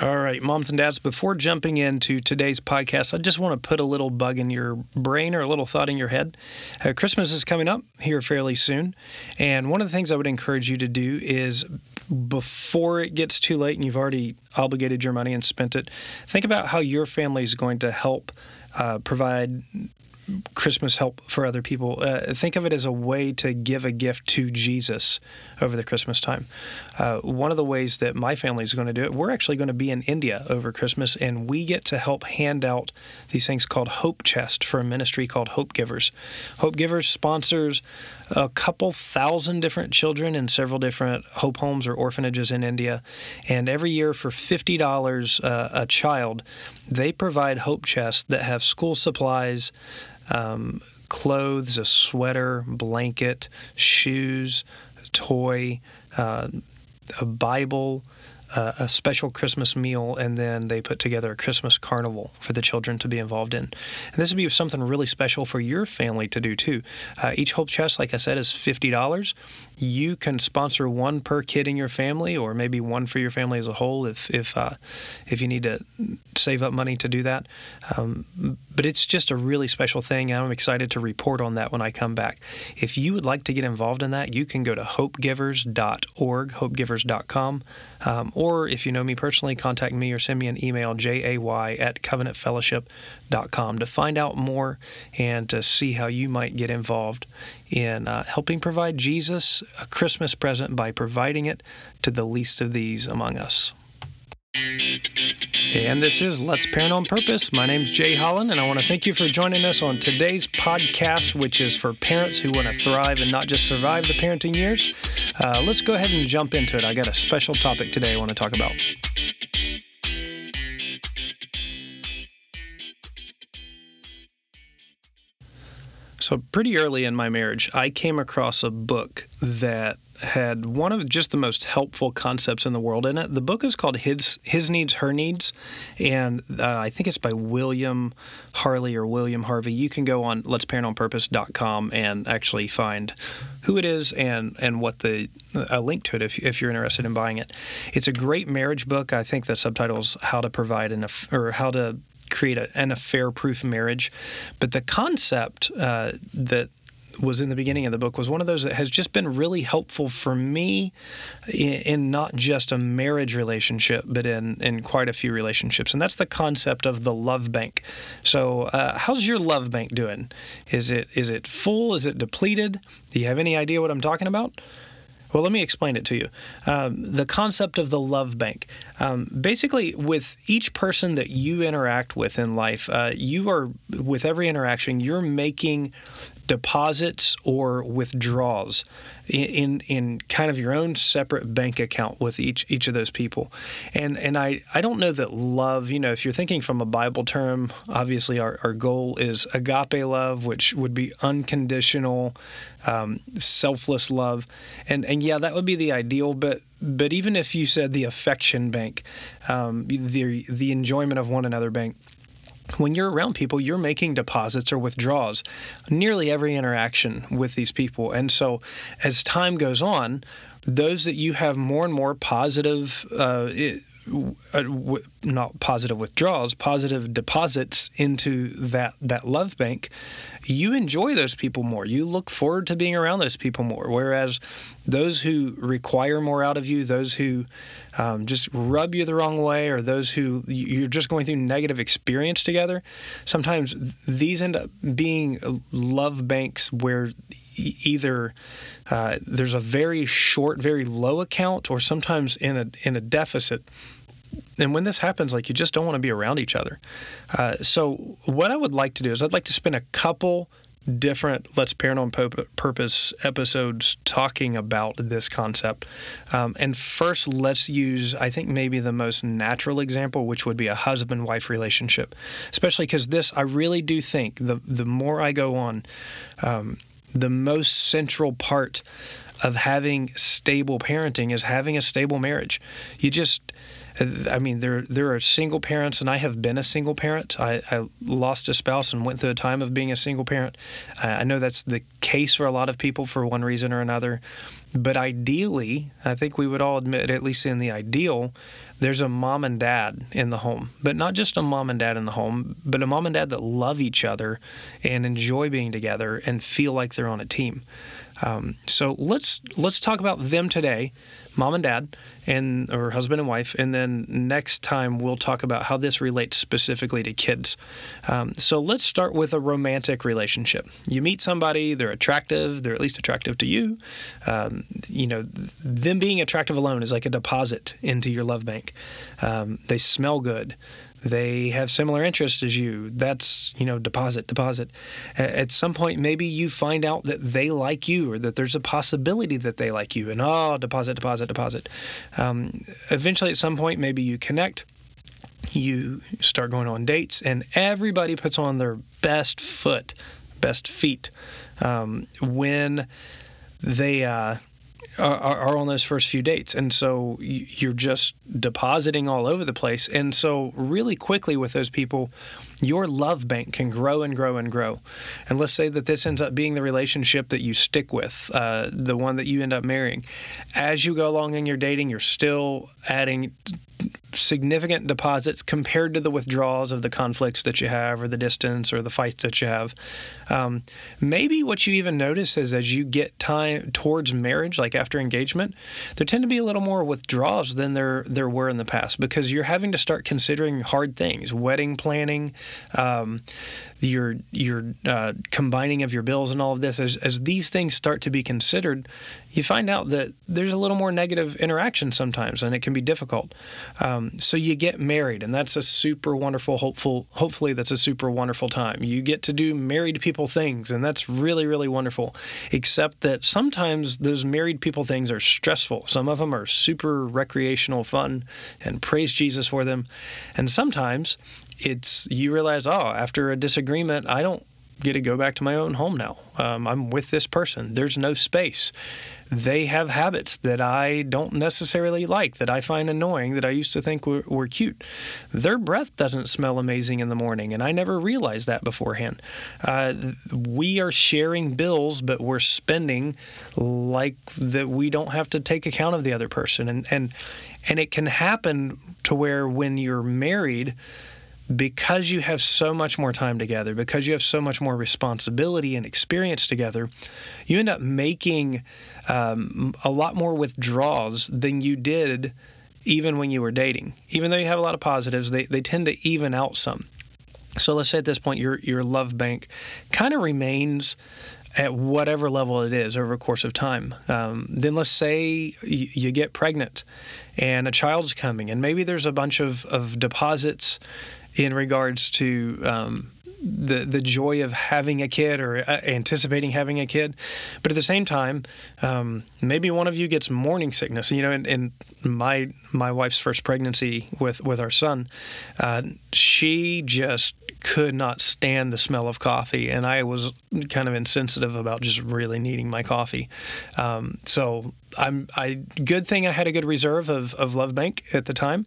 All right, moms and dads, before jumping into today's podcast, I just want to put a little bug in your brain or a little thought in your head. Uh, Christmas is coming up here fairly soon. And one of the things I would encourage you to do is before it gets too late and you've already obligated your money and spent it, think about how your family is going to help uh, provide Christmas help for other people. Uh, think of it as a way to give a gift to Jesus over the Christmas time. Uh, one of the ways that my family is going to do it, we're actually going to be in India over Christmas, and we get to help hand out these things called Hope Chest for a ministry called Hope Givers. Hope Givers sponsors a couple thousand different children in several different hope homes or orphanages in India, and every year for fifty dollars uh, a child, they provide Hope Chests that have school supplies um, clothes, a sweater, blanket, shoes, a toy, uh, a Bible, uh, a special Christmas meal, and then they put together a Christmas carnival for the children to be involved in. And this would be something really special for your family to do too. Uh, each Hope Chest, like I said, is fifty dollars. You can sponsor one per kid in your family, or maybe one for your family as a whole, if if uh, if you need to save up money to do that. Um, but it's just a really special thing, and I'm excited to report on that when I come back. If you would like to get involved in that, you can go to hopegivers.org, hopegivers.com. Um, or if you know me personally, contact me or send me an email, jay at covenantfellowship.com, to find out more and to see how you might get involved in uh, helping provide Jesus a Christmas present by providing it to the least of these among us. And this is Let's Parent on Purpose. My name's Jay Holland, and I want to thank you for joining us on today's podcast, which is for parents who want to thrive and not just survive the parenting years. Uh, let's go ahead and jump into it. I got a special topic today I want to talk about. So, pretty early in my marriage, I came across a book that had one of just the most helpful concepts in the world in it. The book is called His His Needs, Her Needs, and uh, I think it's by William Harley or William Harvey. You can go on let'sparentonpurpose.com and actually find who it is and and what the a link to it if, if you're interested in buying it. It's a great marriage book. I think the subtitle is How to Provide an or How to create a, an affair proof marriage. But the concept uh, that was in the beginning of the book was one of those that has just been really helpful for me in, in, not just a marriage relationship, but in, in quite a few relationships. And that's the concept of the love bank. So, uh, how's your love bank doing? Is it is it full? Is it depleted? Do you have any idea what I'm talking about? Well, let me explain it to you. Um, the concept of the love bank. Um, basically, with each person that you interact with in life, uh, you are, with every interaction, you're making deposits or withdrawals in in kind of your own separate bank account with each each of those people. And and I, I don't know that love, you know, if you're thinking from a Bible term, obviously our, our goal is agape love, which would be unconditional, um, selfless love. And and yeah, that would be the ideal, but but even if you said the affection bank, um, the the enjoyment of one another bank, when you're around people, you're making deposits or withdrawals nearly every interaction with these people. And so as time goes on, those that you have more and more positive, uh, not positive withdrawals, positive deposits into that that love bank, you enjoy those people more. You look forward to being around those people more. Whereas those who require more out of you, those who um, just rub you the wrong way, or those who you're just going through negative experience together, sometimes these end up being love banks where either uh, there's a very short, very low account, or sometimes in a in a deficit and when this happens, like you just don't want to be around each other. Uh, so what I would like to do is I'd like to spend a couple different Let's Parent on Purpose episodes talking about this concept. Um, and first, let's use, I think, maybe the most natural example, which would be a husband wife relationship. Especially because this, I really do think the, the more I go on, um, the most central part of having stable parenting is having a stable marriage. You just, I mean, there there are single parents, and I have been a single parent. I, I lost a spouse and went through a time of being a single parent. I know that's the case for a lot of people for one reason or another. But ideally, I think we would all admit, at least in the ideal, there's a mom and dad in the home, but not just a mom and dad in the home, but a mom and dad that love each other and enjoy being together and feel like they're on a team. Um, so let's let's talk about them today, mom and dad, and or husband and wife, and then next time we'll talk about how this relates specifically to kids. Um, so let's start with a romantic relationship. You meet somebody, they're attractive, they're at least attractive to you. Um, you know, them being attractive alone is like a deposit into your love bank. Um, they smell good they have similar interests as you. That's, you know, deposit, deposit. At some point, maybe you find out that they like you or that there's a possibility that they like you, and oh, deposit, deposit, deposit. Um, eventually, at some point, maybe you connect. You start going on dates, and everybody puts on their best foot, best feet um, when they uh, are, are, on those first few dates. And so you're just depositing all over the place. And so, really quickly with those people, your love bank can grow and grow and grow. And let's say that this ends up being the relationship that you stick with, uh, the one that you end up marrying. As you go along in your dating, you're still adding significant deposits compared to the withdrawals of the conflicts that you have or the distance or the fights that you have. Um, maybe what you even notice is as you get time towards marriage, like after engagement, there tend to be a little more withdrawals than there there were in the past because you're having to start considering hard things, wedding planning, um, your your uh, combining of your bills and all of this. As as these things start to be considered, you find out that there's a little more negative interaction sometimes, and it can be difficult. Um, so you get married, and that's a super wonderful, hopeful. Hopefully, that's a super wonderful time. You get to do married people things, and that's really, really wonderful. Except that sometimes those married people things are stressful. Some of them are super recreational fun, and praise Jesus for them. And sometimes it's you realize, oh, after a disagreement, I don't get to go back to my own home now. Um, I'm with this person. There's no space they have habits that I don't necessarily like, that I find annoying, that I used to think were, were, cute. Their breath doesn't smell amazing in the morning, and I never realized that beforehand. Uh, we are sharing bills, but we're spending like that we don't have to take account of the other person, and and and it can happen to where when you're married because you have so much more time together, because you have so much more responsibility and experience together, you end up making um, a lot more withdrawals than you did even when you were dating. Even though you have a lot of positives, they, they tend to even out some. So let's say at this point your your love bank kind of remains at whatever level it is over a course of time. Um, then let's say you, you, get pregnant and a child's coming, and maybe there's a bunch of, of deposits in regards to um, the the joy of having a kid or uh, anticipating having a kid, but at the same time, um, maybe one of you gets morning sickness. You know, in my my wife's first pregnancy with with our son, uh, she just could not stand the smell of coffee, and I was kind of insensitive about just really needing my coffee. Um, so I'm I good thing I had a good reserve of, of Love Bank at the time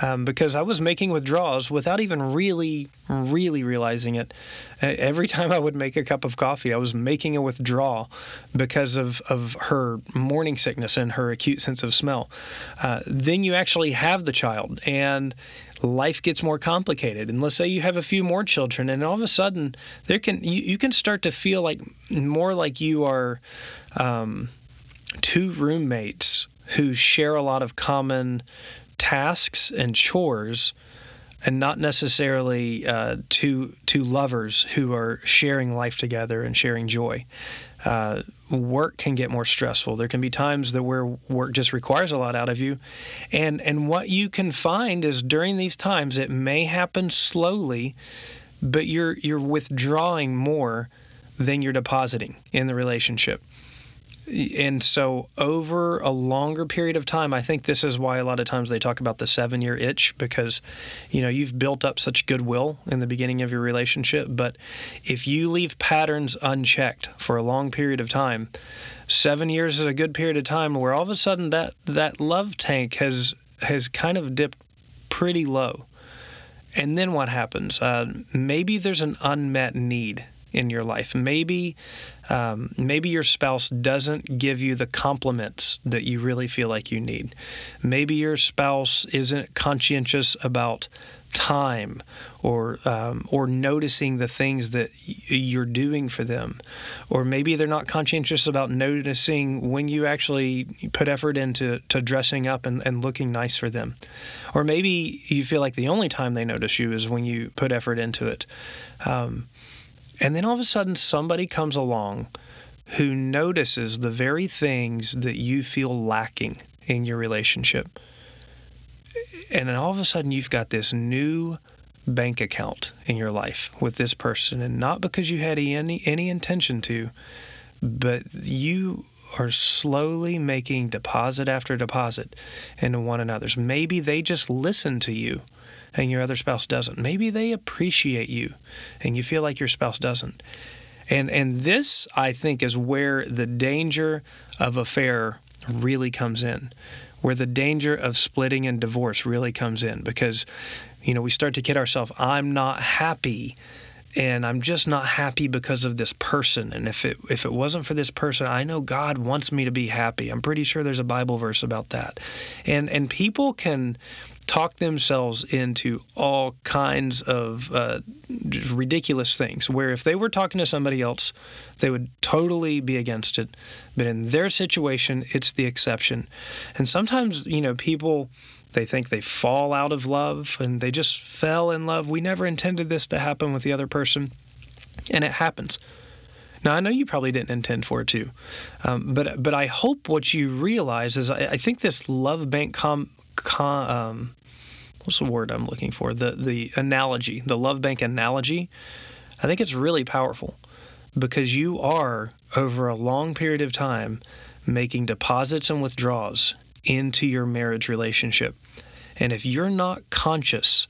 um, because I was making withdrawals without even really really realizing it. Every time I would make a cup of coffee, I was making a withdrawal because of, of her morning sickness and her acute sense of smell. Uh, then you actually have the child and life gets more complicated and let's say you have a few more children and all of a sudden there can you, you can start to feel like more like you are um, two roommates who share a lot of common tasks and chores and not necessarily uh, two two lovers who are sharing life together and sharing joy. Uh, work can get more stressful. There can be times that where work just requires a lot out of you, and and what you can find is during these times it may happen slowly, but you're you're withdrawing more than you're depositing in the relationship and so over a longer period of time i think this is why a lot of times they talk about the seven year itch because you know you've built up such goodwill in the beginning of your relationship. But if you leave patterns unchecked for a long period of time seven years is a good period of time where all of a sudden that that love tank has has kind of dipped pretty low. And then what happens? Uh, maybe there's an unmet need in your life. Maybe um, maybe your spouse doesn't give you the compliments that you really feel like you need. Maybe your spouse isn't conscientious about time or um, or noticing the things that you're doing for them or maybe they're not conscientious about noticing when you actually put effort into to dressing up and, and looking nice for them or maybe you feel like the only time they notice you is when you put effort into it um, and then all of a sudden somebody comes along who notices the very things that you feel lacking in your relationship. And then all of a sudden you've got this new bank account in your life with this person. And not because you had any any intention to but you are slowly making deposit after deposit into one another's. Maybe they just listen to you and your other spouse doesn't maybe they appreciate you and you feel like your spouse doesn't and and this i think is where the danger of affair really comes in where the danger of splitting and divorce really comes in because, you know, we start to kid ourselves, I'm not happy and I'm just not happy because of this person. And if it if it wasn't for this person, I know God wants me to be happy. I'm pretty sure there's a Bible verse about that. And and people can talk themselves into all kinds of uh, ridiculous things. Where if they were talking to somebody else, they would totally be against it. But in their situation, it's the exception. And sometimes, you know, people they think they fall out of love and they just fell in love. We never intended this to happen with the other person, and it happens. Now I know you probably didn't intend for it to, um, but but I hope what you realize is I, I think this love bank com, com um, what's the word I'm looking for the the analogy the love bank analogy. I think it's really powerful because you are over a long period of time making deposits and withdrawals into your marriage relationship. And if you're not conscious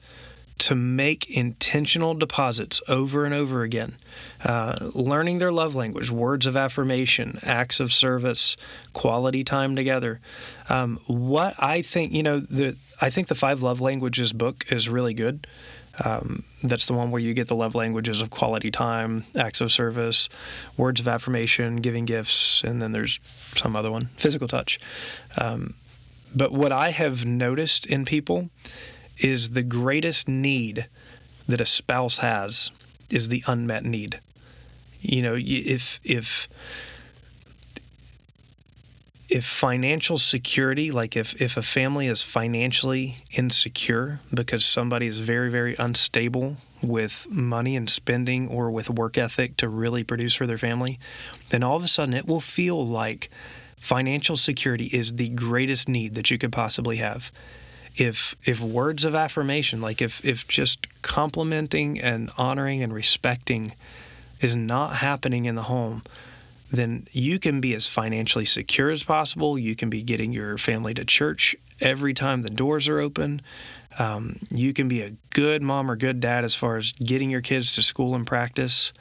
to make intentional deposits over and over again, uh, learning their love language, words of affirmation, acts of service, quality time together. Um, what I think, you know, the I think the Five Love Languages book is really good. Um, that's the one where you get the love languages of quality time, acts of service, words of affirmation, giving gifts, and then there's some other one, physical touch. Um, but what I have noticed in people is the greatest need that a spouse has is the unmet need. You know, if if if financial security, like if, if a family is financially insecure because somebody is very, very unstable with money and spending or with work ethic to really produce for their family, then all of a sudden it will feel like financial security is the greatest need that you could possibly have. If if words of affirmation, like if if just complimenting and honoring and respecting is not happening in the home, then you can be as financially secure as possible. You can be getting your family to church every time the doors are open. Um, you can be a good mom or good dad as far as getting your kids to school and practice.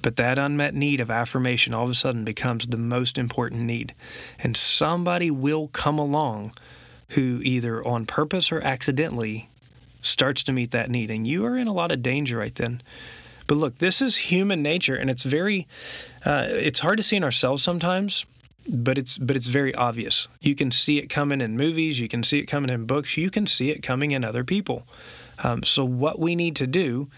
But that unmet need of affirmation all of a sudden becomes the most important need. And somebody will come along who either on purpose or accidentally starts to meet that need. And you are in a lot of danger right then. But look, this is human nature, and it's very, uh, it's hard to see in ourselves sometimes, but it's but it's very obvious. You can see it coming in movies, you can see it coming in books, you can see it coming in other people. Um, so what we need to do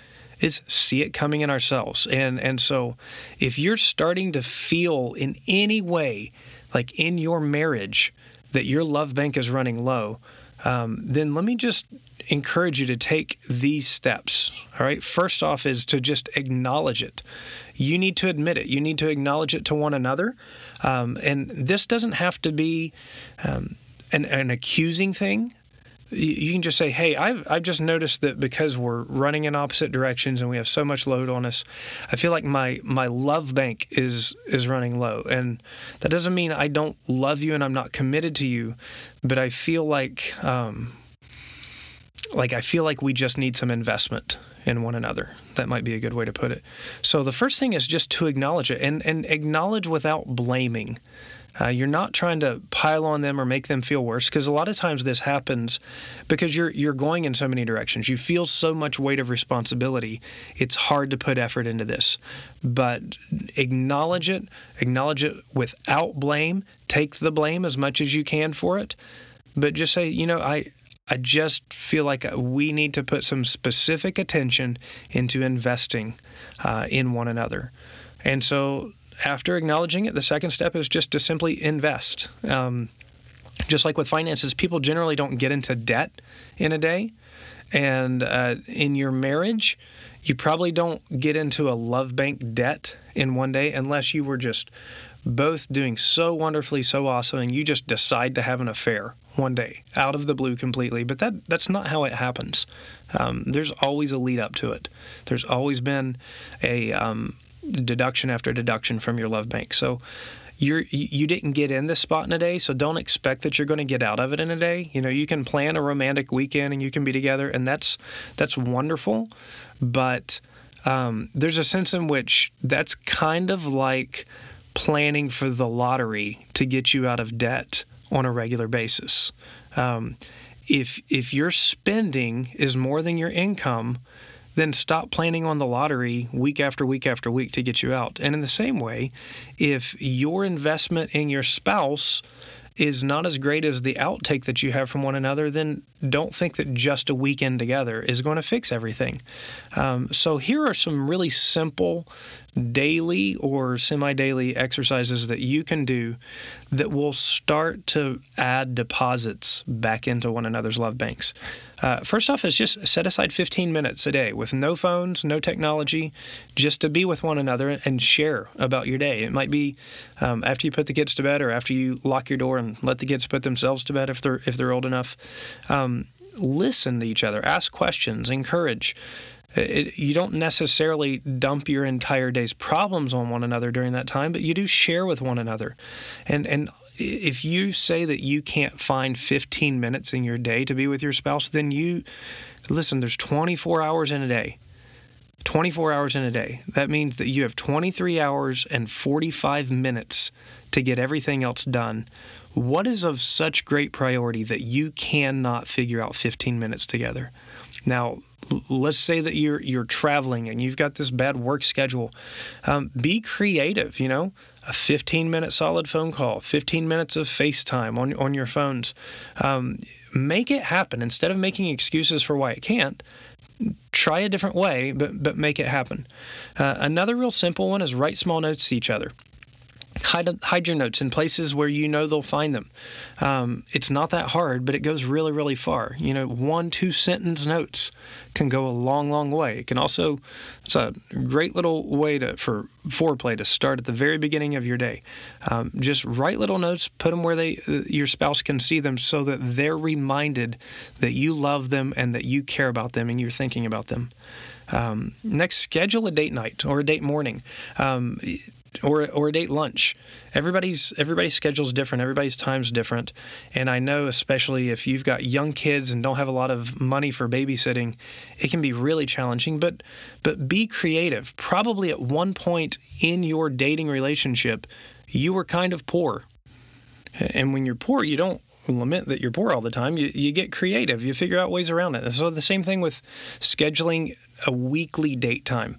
is see it coming in ourselves. And and so if you're starting to feel in any way like in your marriage that your love bank is running low, um, then let me just encourage you to take these steps. All right. First off, is to just acknowledge it. You need to admit it. You need to acknowledge it to one another. Um, and this doesn't have to be um, an, an accusing thing you can just say, "Hey, I've I've just noticed that because we're running in opposite directions and we have so much load on us, I feel like my my love bank is is running low." And that doesn't mean I don't love you and I'm not committed to you, but I feel like um, like I feel like we just need some investment in one another. That might be a good way to put it. So the first thing is just to acknowledge it and and acknowledge without blaming. Uh, you're not trying to pile on them or make them feel worse because a lot of times this happens because you're you're going in so many directions. You feel so much weight of responsibility. It's hard to put effort into this. But acknowledge it, acknowledge it without blame. Take the blame as much as you can for it. But just say, you know, I I just feel like we need to put some specific attention into investing uh, in one another. And so after acknowledging it, the second step is just to simply invest. Um, just like with finances, people generally don't get into debt in a day. And uh, in your marriage, you probably don't get into a love bank debt in one day unless you were just both doing so wonderfully, so awesome, and you just decide to have an affair one day out of the blue completely. But that that's not how it happens. Um, there's always a lead up to it. There's always been a um, deduction after deduction from your love bank. So you're you didn't get in this spot in a day, so don't expect that you're going to get out of it in a day. You know, you can plan a romantic weekend and you can be together, and that's that's wonderful. But um, there's a sense in which that's kind of like planning for the lottery to get you out of debt on a regular basis. Um, if if your spending is more than your income, then stop planning on the lottery week after week after week to get you out. And in the same way, if your investment in your spouse is not as great as the outtake that you have from one another, then don't think that just a weekend together is going to fix everything. Um, so, here are some really simple daily or semi daily exercises that you can do that will start to add deposits back into one another's love banks. Uh, first off, is just set aside 15 minutes a day with no phones, no technology, just to be with one another and share about your day. It might be um, after you put the kids to bed or after you lock your door and let the kids put themselves to bed if they're if they're old enough. Um, listen to each other, ask questions, encourage. It, you don't necessarily dump your entire day's problems on one another during that time, but you do share with one another. And and if you say that you can't find 15 minutes in your day to be with your spouse, then you listen, there's 24 hours in a day. 24 hours in a day. That means that you have 23 hours and 45 minutes to get everything else done. What is of such great priority that you cannot figure out 15 minutes together? Now, let's say that you're you're traveling and you've got this bad work schedule. Um, be creative. You know, a 15 minute solid phone call, 15 minutes of FaceTime on on your phones. Um, make it happen instead of making excuses for why it can't. Try a different way, but but make it happen. Uh, another real simple one is write small notes to each other hide, hide your notes in places where you know they'll find them. Um, it's not that hard, but it goes really, really far. You know, one, two sentence notes can go a long, long way. It can also, it's a great little way to for foreplay to start at the very beginning of your day. Um, just write little notes, put them where they uh, your spouse can see them, so that they're reminded that you love them and that you care about them and you're thinking about them. Um, next, schedule a date night or a date morning. Um, or or a date lunch. Everybody's everybody's schedule's different. Everybody's time's different. And I know especially if you've got young kids and don't have a lot of money for babysitting, it can be really challenging. But but be creative. Probably at one point in your dating relationship, you were kind of poor. And when you're poor, you don't lament that you're poor all the time. You, you get creative. You figure out ways around it. And So the same thing with scheduling a weekly date time.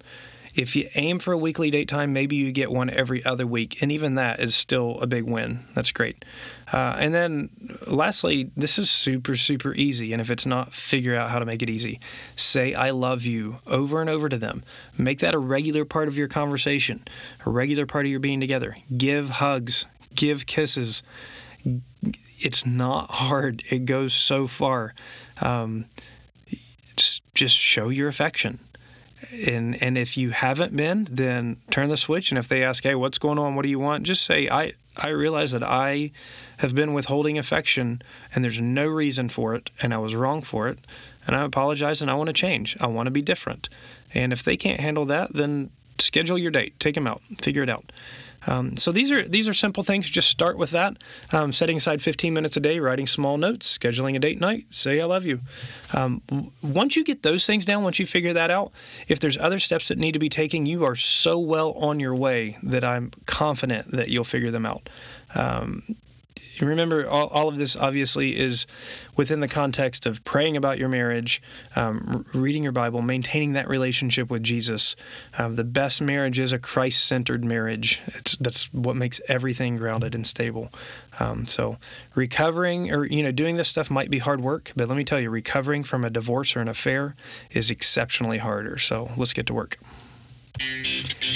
If you aim for a weekly date time, maybe you get one every other week, and even that is still a big win. That's great. Uh, and then lastly, this is super, super easy. And if it's not, figure out how to make it easy. Say, I love you over and over to them. Make that a regular part of your conversation, a regular part of your being together. Give hugs, give kisses. It's not hard, it goes so far. Um, just, just show your affection and and if you haven't been, then turn the switch. And if they ask, "Hey, what's going on? What do you want?" Just say, "I I realize that I have been withholding affection, and there's no reason for it, and I was wrong for it, and I apologize, and I want to change. I want to be different." And if they can't handle that, then schedule your date, take them out, figure it out. Um, so these are these are simple things. Just start with that. Um, setting aside 15 minutes a day, writing small notes, scheduling a date night, say I love you. Um, once you get those things down, once you figure that out, if there's other steps that need to be taken, you are so well on your way that I'm confident that you'll figure them out. Remember, all, all, of this obviously is within the context of praying about your marriage, um, reading your Bible, maintaining that relationship with Jesus. Um, the best marriage is a Christ centered marriage. It's, that's what makes everything grounded and stable. Um, so, recovering or you know doing this stuff might be hard work, but let me tell you, recovering from a divorce or an affair is exceptionally harder. So, let's get to work.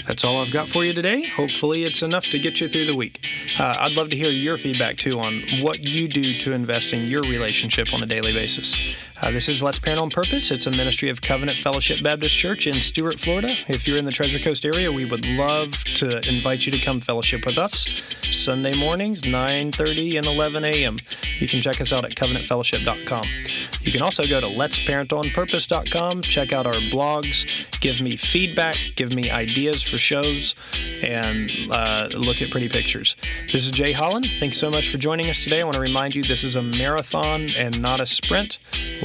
That's all I've got for you today. Hopefully, it's enough to get you through the week. Uh, I'd love to hear your feedback too on what you do to invest in your relationship on a daily basis. Uh, this is Let's Parent on Purpose. It's a ministry of Covenant Fellowship Baptist Church in Stuart, Florida. If you're in the Treasure Coast area, we would love to invite you to come fellowship with us. Sunday mornings, 9:30 and 11 a.m. You can check us out at covenantfellowship.com. You can also go to letsparentonpurpose.com, check out our blogs, give me feedback, give me ideas for shows, and uh, look at pretty pictures. This is Jay Holland. Thanks so much for joining us today. I want to remind you this is a marathon and not a sprint.